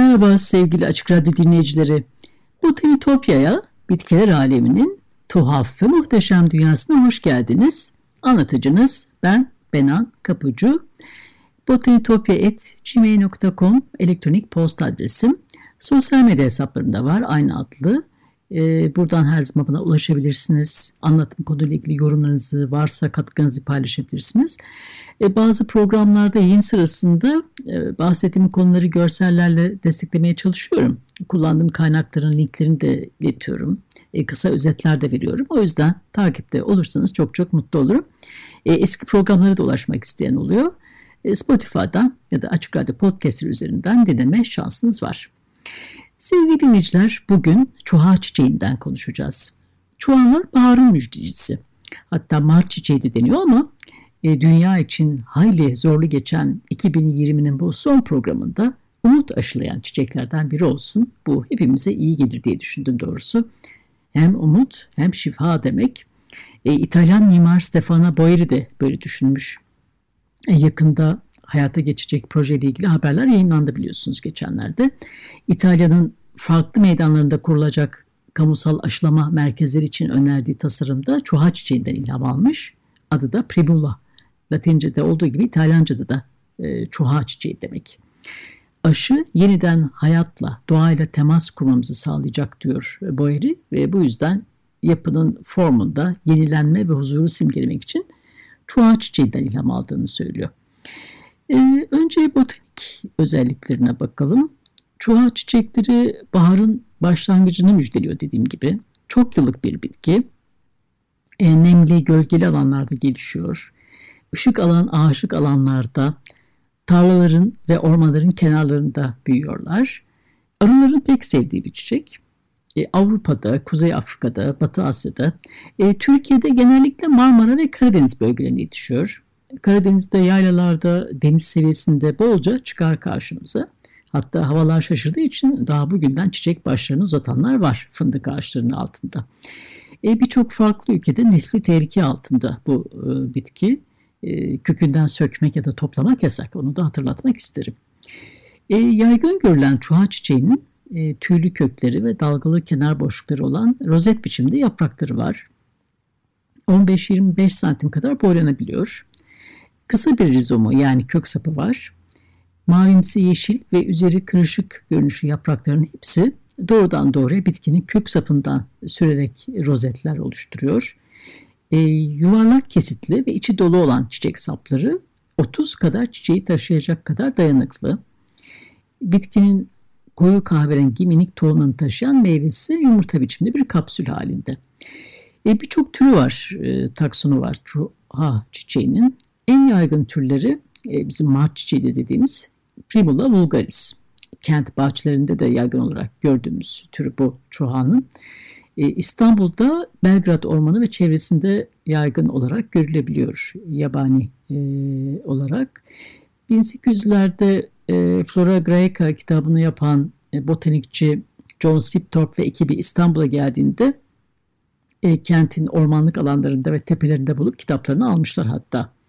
Merhaba sevgili Açık Radyo dinleyicileri. Botanitopya'ya, bitkiler aleminin tuhaf ve muhteşem dünyasına hoş geldiniz. Anlatıcınız ben Benan Kapucu. botanitopya.gmail.com elektronik posta adresim. Sosyal medya hesaplarımda var aynı adlı. Ee, buradan her zaman bana ulaşabilirsiniz. Anlatım konuyla ilgili yorumlarınızı varsa katkınızı paylaşabilirsiniz. Ee, bazı programlarda yayın sırasında e, bahsettiğim konuları görsellerle desteklemeye çalışıyorum. Kullandığım kaynakların linklerini de iletiyorum. E, kısa özetler de veriyorum. O yüzden takipte olursanız çok çok mutlu olurum. E, eski programlara da ulaşmak isteyen oluyor. Spotify'dan ya da Açık Radyo Podcast'ı üzerinden dinleme şansınız var. Sevgili dinleyiciler, bugün çuha çiçeğinden konuşacağız. Çuhalar baharın müjdecisi. Hatta Mart çiçeği de deniyor ama e, dünya için hayli zorlu geçen 2020'nin bu son programında umut aşılayan çiçeklerden biri olsun. Bu hepimize iyi gelir diye düşündüm doğrusu. Hem umut hem şifa demek. E, İtalyan mimar Stefano Boeri de böyle düşünmüş. E, yakında hayata geçecek projeyle ilgili haberler yayınlandı biliyorsunuz geçenlerde. İtalya'nın farklı meydanlarında kurulacak kamusal aşılama merkezleri için önerdiği tasarımda çuha çiçeğinden ilham almış. Adı da Primula. Latince'de olduğu gibi İtalyanca'da da e, çuha çiçeği demek. Aşı yeniden hayatla, doğayla temas kurmamızı sağlayacak diyor Boeri ve bu yüzden yapının formunda yenilenme ve huzuru simgelemek için çuha çiçeğinden ilham aldığını söylüyor. Ee, önce botanik özelliklerine bakalım. Çuha çiçekleri baharın başlangıcını müjdeliyor dediğim gibi. Çok yıllık bir bitki. E, nemli, gölgeli alanlarda gelişiyor. Işık alan, ağaçlık alanlarda, tarlaların ve ormanların kenarlarında büyüyorlar. Arıların pek sevdiği bir çiçek. E, Avrupa'da, Kuzey Afrika'da, Batı Asya'da, e, Türkiye'de genellikle Marmara ve Karadeniz bölgelerinde yetişiyor. Karadeniz'de yaylalarda deniz seviyesinde bolca çıkar karşımıza. Hatta havalar şaşırdığı için daha bugünden çiçek başlarını uzatanlar var fındık ağaçlarının altında. E, Birçok farklı ülkede nesli tehlike altında bu e, bitki. E, kökünden sökmek ya da toplamak yasak. Onu da hatırlatmak isterim. E, yaygın görülen çuha çiçeğinin e, tüylü kökleri ve dalgalı kenar boşlukları olan rozet biçimde yaprakları var. 15-25 santim kadar boylanabiliyor. Kısa bir rizomu yani kök sapı var. Mavimsi yeşil ve üzeri kırışık görünüşü yaprakların hepsi doğrudan doğruya bitkinin kök sapından sürerek rozetler oluşturuyor. E, yuvarlak kesitli ve içi dolu olan çiçek sapları 30 kadar çiçeği taşıyacak kadar dayanıklı. Bitkinin koyu kahverengi minik tohumlarını taşıyan meyvesi yumurta biçimde bir kapsül halinde. E, Birçok türü var, e, taksonu var çuha çiçeğinin. En yaygın türleri e, bizim mart çiçeği dediğimiz Primula vulgaris. Kent bahçelerinde de yaygın olarak gördüğümüz türü bu çuhanın. E, İstanbul'da Belgrad Ormanı ve çevresinde yaygın olarak görülebiliyor yabani e, olarak. 1800'lerde e, Flora Graeca kitabını yapan botanikçi John Sipthorpe ve ekibi İstanbul'a geldiğinde e, kentin ormanlık alanlarında ve tepelerinde bulup kitaplarını almışlar hatta.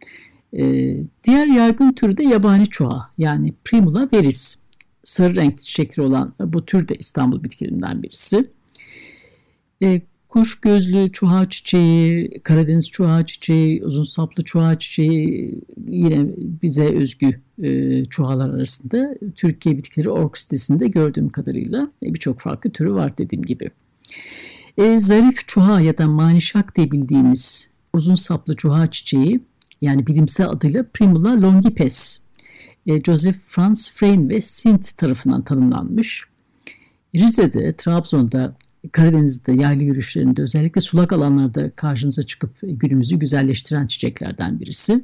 E, diğer yaygın türü de yabani çuha yani Primula veris. Sarı renkli çiçekleri olan bu tür de İstanbul bitkilerinden birisi. E, kuş gözlü çuha çiçeği, Karadeniz çuha çiçeği, uzun saplı çuha çiçeği yine bize özgü e, çuhalar arasında Türkiye Bitkileri Ork sitesinde gördüğüm kadarıyla e, birçok farklı türü var dediğim gibi. E, zarif çuha ya da manişak diye bildiğimiz uzun saplı çuha çiçeği yani bilimsel adıyla Primula longipes. E, Joseph Franz Freyne ve Sint tarafından tanımlanmış. Rize'de, Trabzon'da, Karadeniz'de yaylı yürüyüşlerinde özellikle sulak alanlarda karşımıza çıkıp günümüzü güzelleştiren çiçeklerden birisi.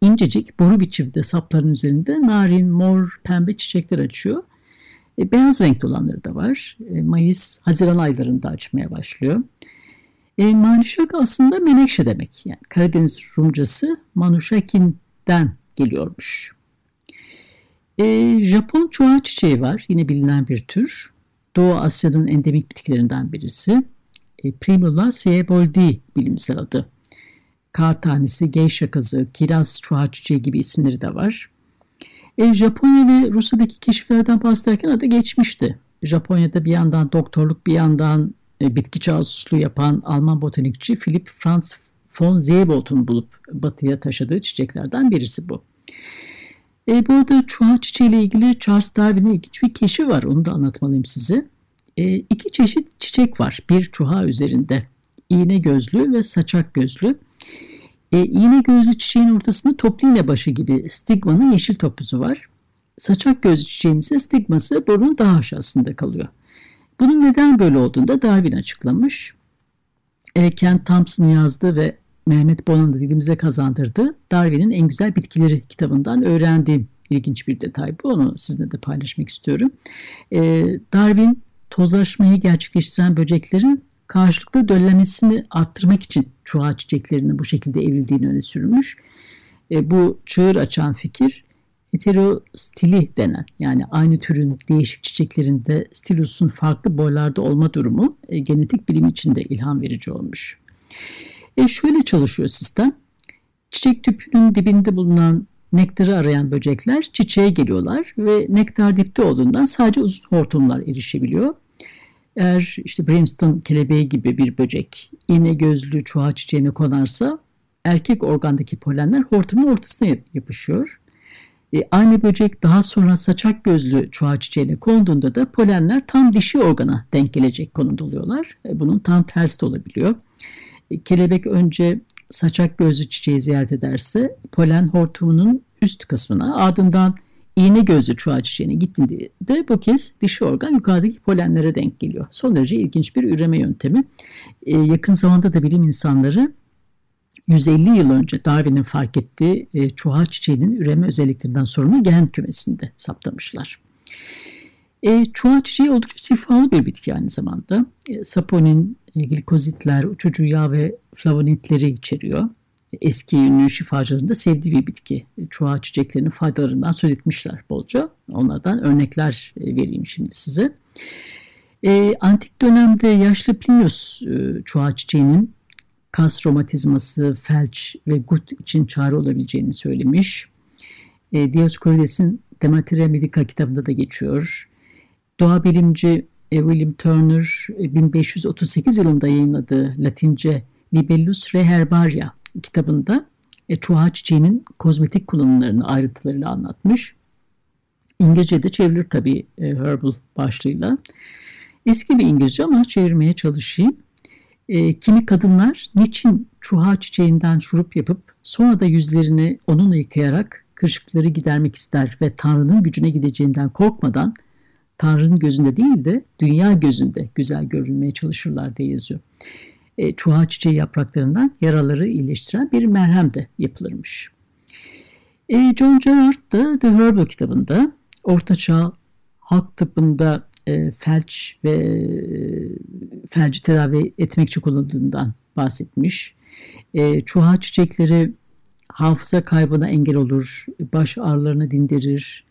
İncecik boru biçimde sapların üzerinde narin, mor, pembe çiçekler açıyor. E, beyaz renkli olanları da var. E, Mayıs, Haziran aylarında açmaya başlıyor. E, manişak aslında menekşe demek. Yani Karadeniz Rumcası manuşakin'den geliyormuş. E, Japon çuha çiçeği var. Yine bilinen bir tür. Doğu Asya'nın endemik bitkilerinden birisi. E, Primula seeboldi bilimsel adı. Kar tanesi, geisha kazı, kiraz çuha çiçeği gibi isimleri de var. E, Japonya ve Rusya'daki keşiflerden bahsederken adı geçmişti. Japonya'da bir yandan doktorluk bir yandan bitki casusluğu yapan Alman botanikçi Philip Franz von Seebolt'un bulup batıya taşıdığı çiçeklerden birisi bu. E, bu arada çuha çiçeğiyle ilgili Charles Darwin'in ilginç bir keşfi var. Onu da anlatmalıyım size. E, iki çeşit çiçek var bir çuha üzerinde. İğne gözlü ve saçak gözlü. E, iğne gözlü çiçeğin ortasında toplu başı gibi stigmanın yeşil topuzu var. Saçak gözlü çiçeğin ise stigması borunun daha aşağısında kalıyor. Bunun neden böyle olduğunu da Darwin açıklamış. E, Ken Thompson yazdı ve Mehmet Bonan da dilimize kazandırdı. Darwin'in En Güzel Bitkileri kitabından öğrendiğim ilginç bir detay bu. Onu sizinle de paylaşmak istiyorum. E, Darwin tozlaşmayı gerçekleştiren böceklerin karşılıklı döllemesini arttırmak için çuha çiçeklerinin bu şekilde evrildiğini öne sürmüş. E, bu çığır açan fikir heterostili denen yani aynı türün değişik çiçeklerinde stilusun farklı boylarda olma durumu e, genetik bilim için de ilham verici olmuş. E şöyle çalışıyor sistem. Çiçek tüpünün dibinde bulunan nektarı arayan böcekler çiçeğe geliyorlar ve nektar dipte olduğundan sadece uzun hortumlar erişebiliyor. Eğer işte brimstone kelebeği gibi bir böcek iğne gözlü çuha çiçeğine konarsa erkek organdaki polenler hortumun ortasına yapışıyor. E, aynı böcek daha sonra saçak gözlü çuha çiçeğine konduğunda da polenler tam dişi organa denk gelecek konumda oluyorlar. E, bunun tam tersi de olabiliyor. E, kelebek önce saçak gözlü çiçeği ziyaret ederse polen hortumunun üst kısmına ardından iğne gözlü çuha çiçeğine gittiğinde de bu kez dişi organ yukarıdaki polenlere denk geliyor. Son derece ilginç bir üreme yöntemi. Ee, yakın zamanda da bilim insanları 150 yıl önce Darwin'in fark ettiği e, çuha çiçeğinin üreme özelliklerinden sorumlu gen kümesinde saptamışlar. E, çuha çiçeği oldukça şifalı bir bitki aynı zamanda. E, saponin, e, glikozitler, uçucu yağ ve flavonitleri içeriyor eski ünlü şifacıların da sevdiği bir bitki. Çuha çiçeklerinin faydalarından söz etmişler bolca. Onlardan örnekler e, vereyim şimdi size. E, antik dönemde yaşlı Plinius e, çuha çiçeğinin kas romatizması, felç ve gut için çare olabileceğini söylemiş. E, Dioscorides'in Demetria Medica kitabında da geçiyor. Doğa bilimci e, William Turner 1538 e, yılında yayınladığı Latince Libellus Reherbaria kitabında e, çuha çiçeğinin kozmetik kullanımlarını ayrıntılarıyla anlatmış. İngilizce'de çevrilir tabii e, herbal başlığıyla. Eski bir İngilizce ama çevirmeye çalışayım. E, kimi kadınlar niçin çuha çiçeğinden şurup yapıp sonra da yüzlerini onunla yıkayarak kırışıkları gidermek ister ve Tanrı'nın gücüne gideceğinden korkmadan Tanrı'nın gözünde değil de dünya gözünde güzel görünmeye çalışırlar diye yazıyor e, çuha çiçeği yapraklarından yaraları iyileştiren bir merhem de yapılırmış. E, John Gerard da The Herbal kitabında Ortaçağ halk tıbbında e, felç ve e, felci tedavi etmek için kullanıldığından bahsetmiş. E, çuha çiçekleri hafıza kaybına engel olur, baş ağrılarını dindirir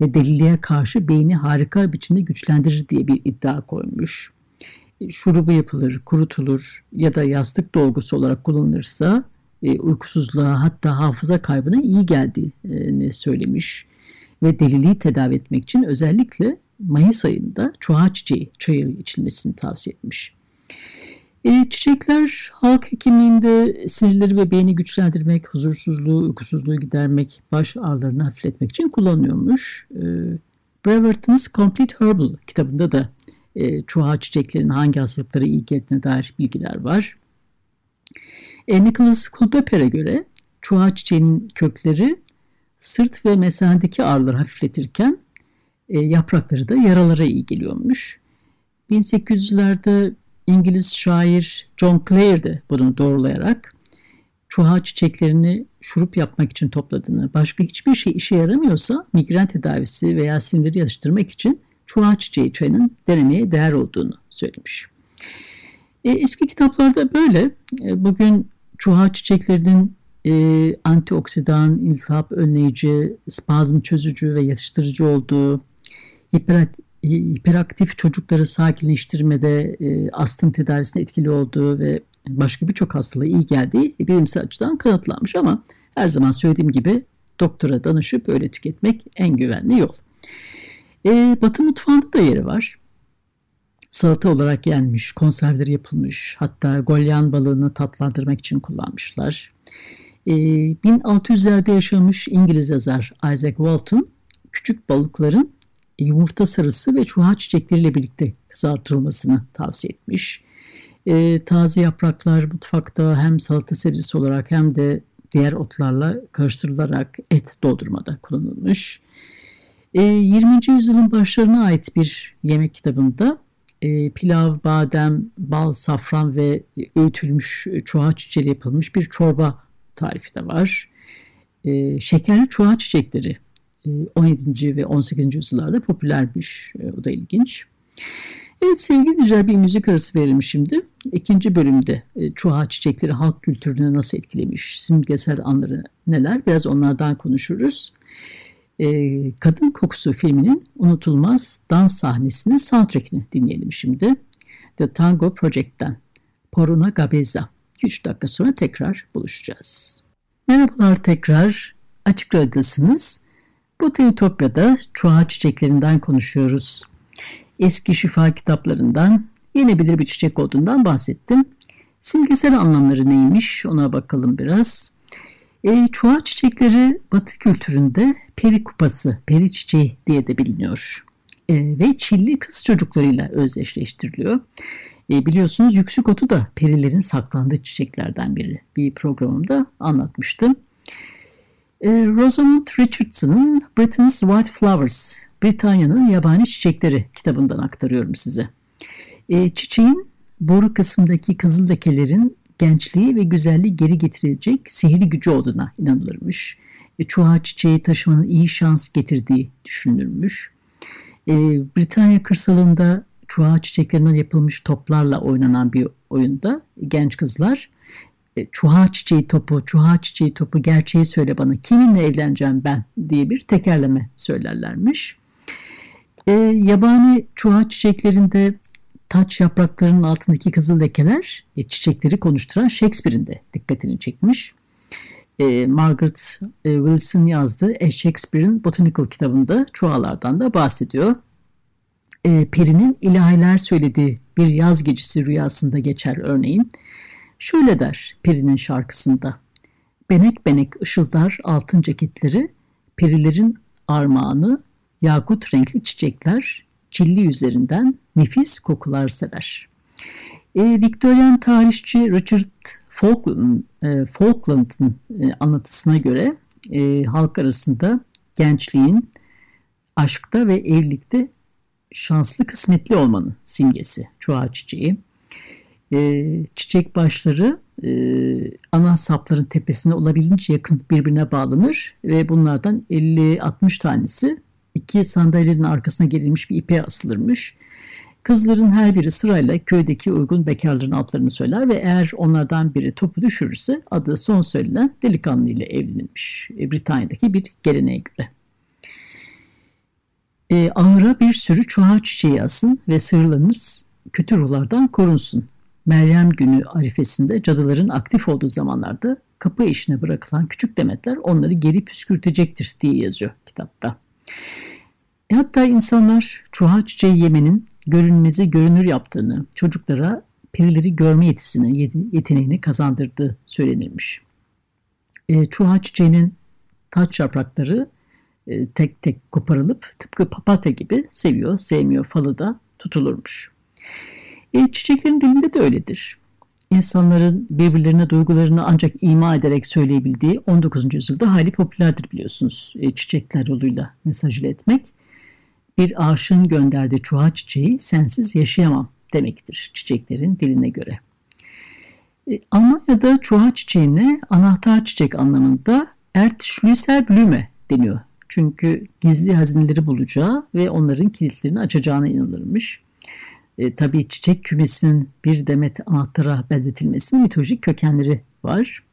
ve deliliğe karşı beyni harika biçimde güçlendirir diye bir iddia koymuş şurubu yapılır, kurutulur ya da yastık dolgusu olarak kullanılırsa e, uykusuzluğa hatta hafıza kaybına iyi geldiğini söylemiş ve deliliği tedavi etmek için özellikle Mayıs ayında çuha çiçeği çayı içilmesini tavsiye etmiş. E, çiçekler halk hekimliğinde sinirleri ve beyni güçlendirmek, huzursuzluğu, uykusuzluğu gidermek, baş ağrılarını hafifletmek için kullanıyormuş. E, Breverton's Complete Herbal kitabında da e, çuha çiçeklerin hangi hastalıklara iyi geldiğine dair bilgiler var. E, Nicholas Culpeper'e göre çuha çiçeğinin kökleri sırt ve mesanedeki ağrıları hafifletirken E, yaprakları da yaralara iyi geliyormuş. 1800'lerde İngiliz şair John Clare de bunu doğrulayarak çuha çiçeklerini şurup yapmak için topladığını, başka hiçbir şey işe yaramıyorsa migren tedavisi veya sinirleri yatıştırmak için çuha çiçeği çayının denemeye değer olduğunu söylemiş. E, eski kitaplarda böyle. E, bugün çuha çiçeklerinin e, antioksidan, iltihap önleyici, spazm çözücü ve yatıştırıcı olduğu, hiper, hiperaktif çocukları sakinleştirmede, e, astım tedavisinde etkili olduğu ve başka birçok hastalığa iyi geldiği bilimsel açıdan kanıtlanmış ama her zaman söylediğim gibi doktora danışıp öyle tüketmek en güvenli yol. E, Batı mutfağında da yeri var. Salata olarak yenmiş, konservleri yapılmış, hatta golyan balığını tatlandırmak için kullanmışlar. E, 1600'lerde yaşamış İngiliz yazar Isaac Walton, küçük balıkların yumurta sarısı ve çuha çiçekleriyle birlikte kızartılmasını tavsiye etmiş. E, taze yapraklar mutfakta hem salata serisi olarak hem de diğer otlarla karıştırılarak et doldurmada kullanılmış. E, 20. yüzyılın başlarına ait bir yemek kitabında e, pilav, badem, bal, safran ve öğütülmüş çuha çiçeği yapılmış bir çorba tarifi de var. E, şekerli çuha çiçekleri 17. E, ve 18. yüzyıllarda popülermiş. E, o da ilginç. Evet sevgili dinleyiciler bir müzik arası verelim şimdi. İkinci bölümde e, çuha çiçekleri halk kültürünü nasıl etkilemiş, simgesel anları neler biraz onlardan konuşuruz. E, Kadın Kokusu filminin unutulmaz dans sahnesinin soundtrackini dinleyelim şimdi. The Tango Project'ten Poruna Gabeza. 2-3 dakika sonra tekrar buluşacağız. Merhabalar tekrar. Açık Radyo'dasınız. Bu Teotopya'da çuha çiçeklerinden konuşuyoruz. Eski şifa kitaplarından yenebilir bir çiçek olduğundan bahsettim. Simgesel anlamları neymiş ona bakalım biraz. E, çuha çiçekleri Batı kültüründe peri kupası, peri çiçeği diye de biliniyor. E, ve çilli kız çocuklarıyla özdeşleştiriliyor. E, biliyorsunuz yüksük otu da perilerin saklandığı çiçeklerden biri. Bir programımda anlatmıştım. E, Rosamund Richardson'ın Britain's White Flowers, Britanya'nın Yabani Çiçekleri kitabından aktarıyorum size. E, çiçeğin boru kısmındaki kızıl lekelerin gençliği ve güzelliği geri getirecek sihirli gücü olduğuna inanılırmış. E, çuha çiçeği taşımanın iyi şans getirdiği düşünülürmüş. E, Britanya kırsalında çuha çiçeklerinden yapılmış toplarla oynanan bir oyunda genç kızlar e, çuha çiçeği topu, çuha çiçeği topu gerçeği söyle bana kiminle evleneceğim ben diye bir tekerleme söylerlermiş. E, yabani çuha çiçeklerinde taç yapraklarının altındaki kızıl lekeler e, çiçekleri konuşturan Shakespeare'in de dikkatini çekmiş. E, Margaret e, Wilson yazdığı e, Shakespeare'in Botanical kitabında çuhalardan da bahsediyor. E, Peri'nin ilahiler söylediği bir yaz gecesi rüyasında geçer örneğin. Şöyle der Peri'nin şarkısında. Benek benek ışıldar altın ceketleri, perilerin armağanı, yakut renkli çiçekler, çilli yüzlerinden nefis kokular sever. E, Victorian tarihçi Richard Falkland, e, Falkland'ın e, anlatısına göre e, halk arasında gençliğin aşkta ve evlilikte şanslı kısmetli olmanın simgesi çuha çiçeği. E, çiçek başları e, ana sapların tepesine olabildiğince yakın birbirine bağlanır ve bunlardan 50-60 tanesi iki sandalyenin arkasına gerilmiş bir ipe asılırmış. Kızların her biri sırayla köydeki uygun bekarların adlarını söyler ve eğer onlardan biri topu düşürürse adı son söylenen delikanlı ile evlenilmiş. E, Britanya'daki bir geleneğe göre. E, ahıra bir sürü çuha çiçeği asın ve sığırlarınız kötü ruhlardan korunsun. Meryem günü arifesinde cadıların aktif olduğu zamanlarda kapı işine bırakılan küçük demetler onları geri püskürtecektir diye yazıyor kitapta. E hatta insanlar çuha çiçeği yemenin görünmezi görünür yaptığını, çocuklara perileri görme yetisini, yeteneğini kazandırdığı söylenirmiş. E, çuha çiçeğinin taç yaprakları e, tek tek koparılıp tıpkı papatya gibi seviyor, sevmiyor falı da tutulurmuş. E, çiçeklerin dilinde de öyledir. İnsanların birbirlerine duygularını ancak ima ederek söyleyebildiği 19. yüzyılda hali popülerdir biliyorsunuz. E, çiçekler yoluyla mesaj iletmek. bir aşığın gönderdiği çuha çiçeği sensiz yaşayamam demektir çiçeklerin diline göre. E, Almanya'da çuha çiçeğine anahtar çiçek anlamında Erdschlüsselblume deniyor. Çünkü gizli hazineleri bulacağı ve onların kilitlerini açacağına inanılırmış. E, tabii çiçek kümesinin bir demet anahtara benzetilmesinin mitolojik kökenleri var.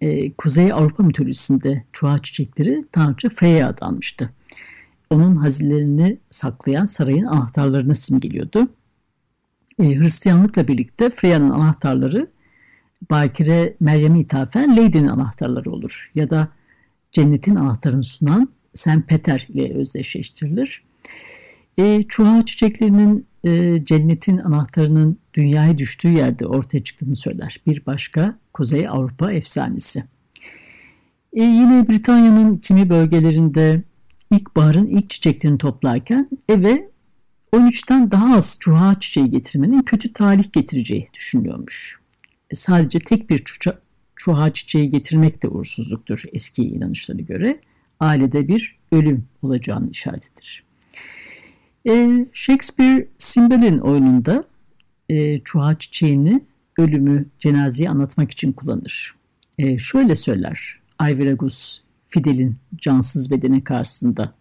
E, Kuzey Avrupa mitolojisinde çuha çiçekleri tanrıça Freya adanmıştı. Onun hazinelerini saklayan sarayın anahtarlarını simgeliyordu. E, Hristiyanlıkla birlikte Freya'nın anahtarları Bakire Meryem'e ithafen Lady'nin anahtarları olur. Ya da cennetin anahtarını sunan Saint Peter ile özdeşleştirilir. E, çuha çiçeklerinin e, cennetin anahtarının dünyaya düştüğü yerde ortaya çıktığını söyler. Bir başka Kuzey Avrupa efsanesi. E, yine Britanya'nın kimi bölgelerinde ilkbaharın ilk çiçeklerini toplarken eve 13'ten daha az çuha çiçeği getirmenin kötü talih getireceği düşünülüyormuş. E, sadece tek bir çuha çiçeği getirmek de uğursuzluktur eski inanışlara göre. Ailede bir ölüm olacağını işaretidir. E, Shakespeare Simbel'in oyununda e, çuha çiçeğini ölümü, cenazeyi anlatmak için kullanır. E, şöyle söyler Ayveragus Fidel'in cansız bedeni karşısında.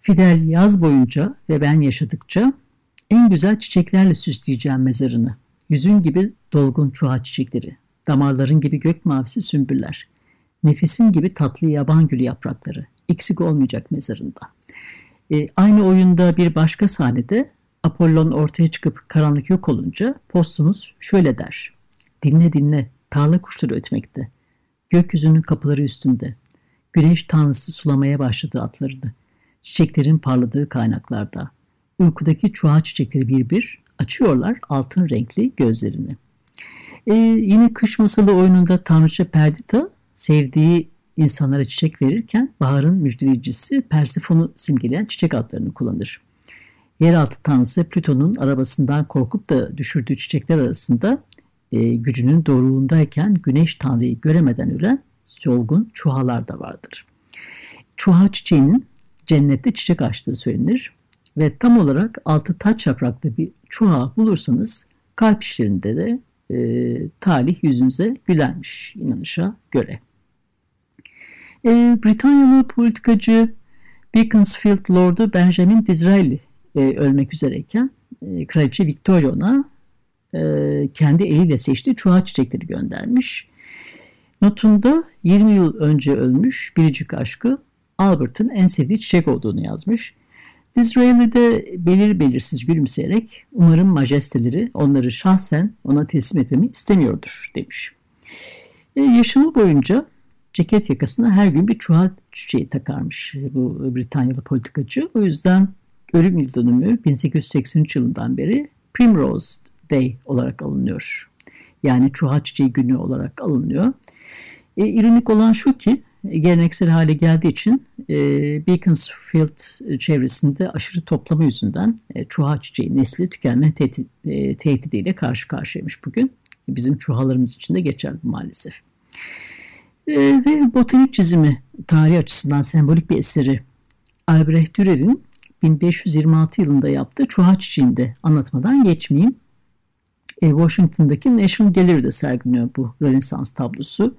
Fidel yaz boyunca ve ben yaşadıkça en güzel çiçeklerle süsleyeceğim mezarını. Yüzün gibi dolgun çuha çiçekleri, damarların gibi gök mavisi sümbüller, nefesin gibi tatlı yaban gülü yaprakları, eksik olmayacak mezarında. E, aynı oyunda bir başka sahnede Apollon ortaya çıkıp karanlık yok olunca Postumus şöyle der. Dinle dinle, tarla kuşları ötmekte. Gökyüzünün kapıları üstünde. Güneş tanrısı sulamaya başladı atlarını. Çiçeklerin parladığı kaynaklarda. Uykudaki çuha çiçekleri bir bir açıyorlar altın renkli gözlerini. Ee, yine kış masalı oyununda Tanrıça Perdita sevdiği insanlara çiçek verirken baharın müjdeleyicisi Persefon'u simgeleyen çiçek adlarını kullanır. Yeraltı tanrısı Plüton'un arabasından korkup da düşürdüğü çiçekler arasında e, gücünün doruğundayken güneş tanrıyı göremeden ölen solgun çuhalar da vardır. Çuha çiçeğinin cennette çiçek açtığı söylenir ve tam olarak altı taç yapraklı bir çuha bulursanız kalp işlerinde de e, talih yüzünüze gülermiş inanışa göre. E, Britanyalı politikacı Beaconsfield Lord'u Benjamin Disraeli e, ölmek üzereyken e, Kraliçe Victoria ona e, kendi eliyle seçtiği çuha çiçekleri göndermiş. Notunda 20 yıl önce ölmüş biricik aşkı Albert'ın en sevdiği çiçek olduğunu yazmış. Disraeli de belir belirsiz gülümseyerek umarım majesteleri onları şahsen ona teslim etmemi istemiyordur demiş. E, yaşamı boyunca ceket yakasına her gün bir çuha çiçeği takarmış bu Britanyalı politikacı. O yüzden ölüm yıl dönümü 1883 yılından beri Primrose Day olarak alınıyor. Yani çuha çiçeği günü olarak alınıyor. E, ironik olan şu ki geleneksel hale geldiği için e, Beaconsfield çevresinde aşırı toplama yüzünden e, çuha çiçeği nesli tükenme tehdit, e, tehdidiyle karşı karşıyaymış bugün. Bizim çuhalarımız için de geçerli maalesef. E, ve botanik çizimi tarihi açısından sembolik bir eseri Albrecht Dürer'in 1526 yılında yaptığı çuha çiçeğinde anlatmadan geçmeyeyim. E, Washington'daki National Gallery'de sergileniyor bu Rönesans tablosu.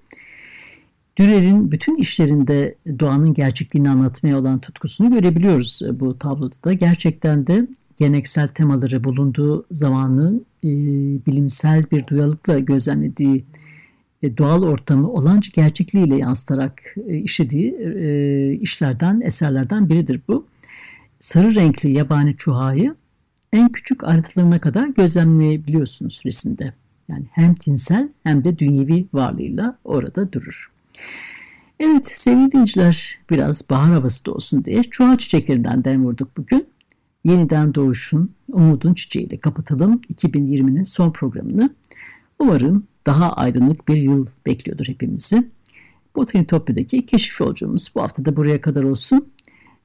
Dürer'in bütün işlerinde doğanın gerçekliğini anlatmaya olan tutkusunu görebiliyoruz e, bu tabloda da. Gerçekten de geleneksel temaları bulunduğu zamanın e, bilimsel bir duyarlılıkla gözlemlediği e, doğal ortamı olanca gerçekliğiyle yansıtarak e, işlediği e, işlerden, eserlerden biridir bu. Sarı renkli yabani çuhayı en küçük ayrıntılarına kadar gözlemleyebiliyorsunuz resimde. Yani hem tinsel hem de dünyevi varlığıyla orada durur. Evet sevgili dinleyiciler biraz bahar havası da olsun diye çuha çiçeklerinden dem vurduk bugün. Yeniden doğuşun, umudun çiçeğiyle kapatalım 2020'nin son programını. Umarım daha aydınlık bir yıl bekliyordur hepimizi. Botanitopya'daki keşif yolculuğumuz bu hafta da buraya kadar olsun.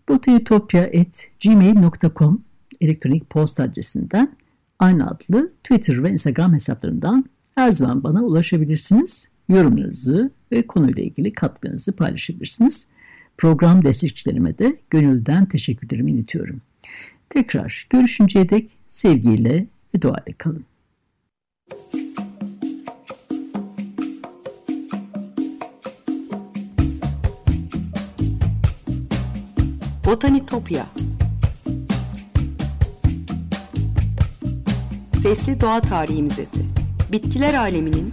botanitopya.gmail.com elektronik posta adresinden aynı adlı Twitter ve Instagram hesaplarından her zaman bana ulaşabilirsiniz. Yorumlarınızı ve konuyla ilgili katkınızı paylaşabilirsiniz. Program destekçilerime de gönülden teşekkürlerimi iletiyorum. Tekrar görüşünceye dek sevgiyle ve duayla kalın. Botanitopya Sesli Doğa Tarihi Müzesi Bitkiler aleminin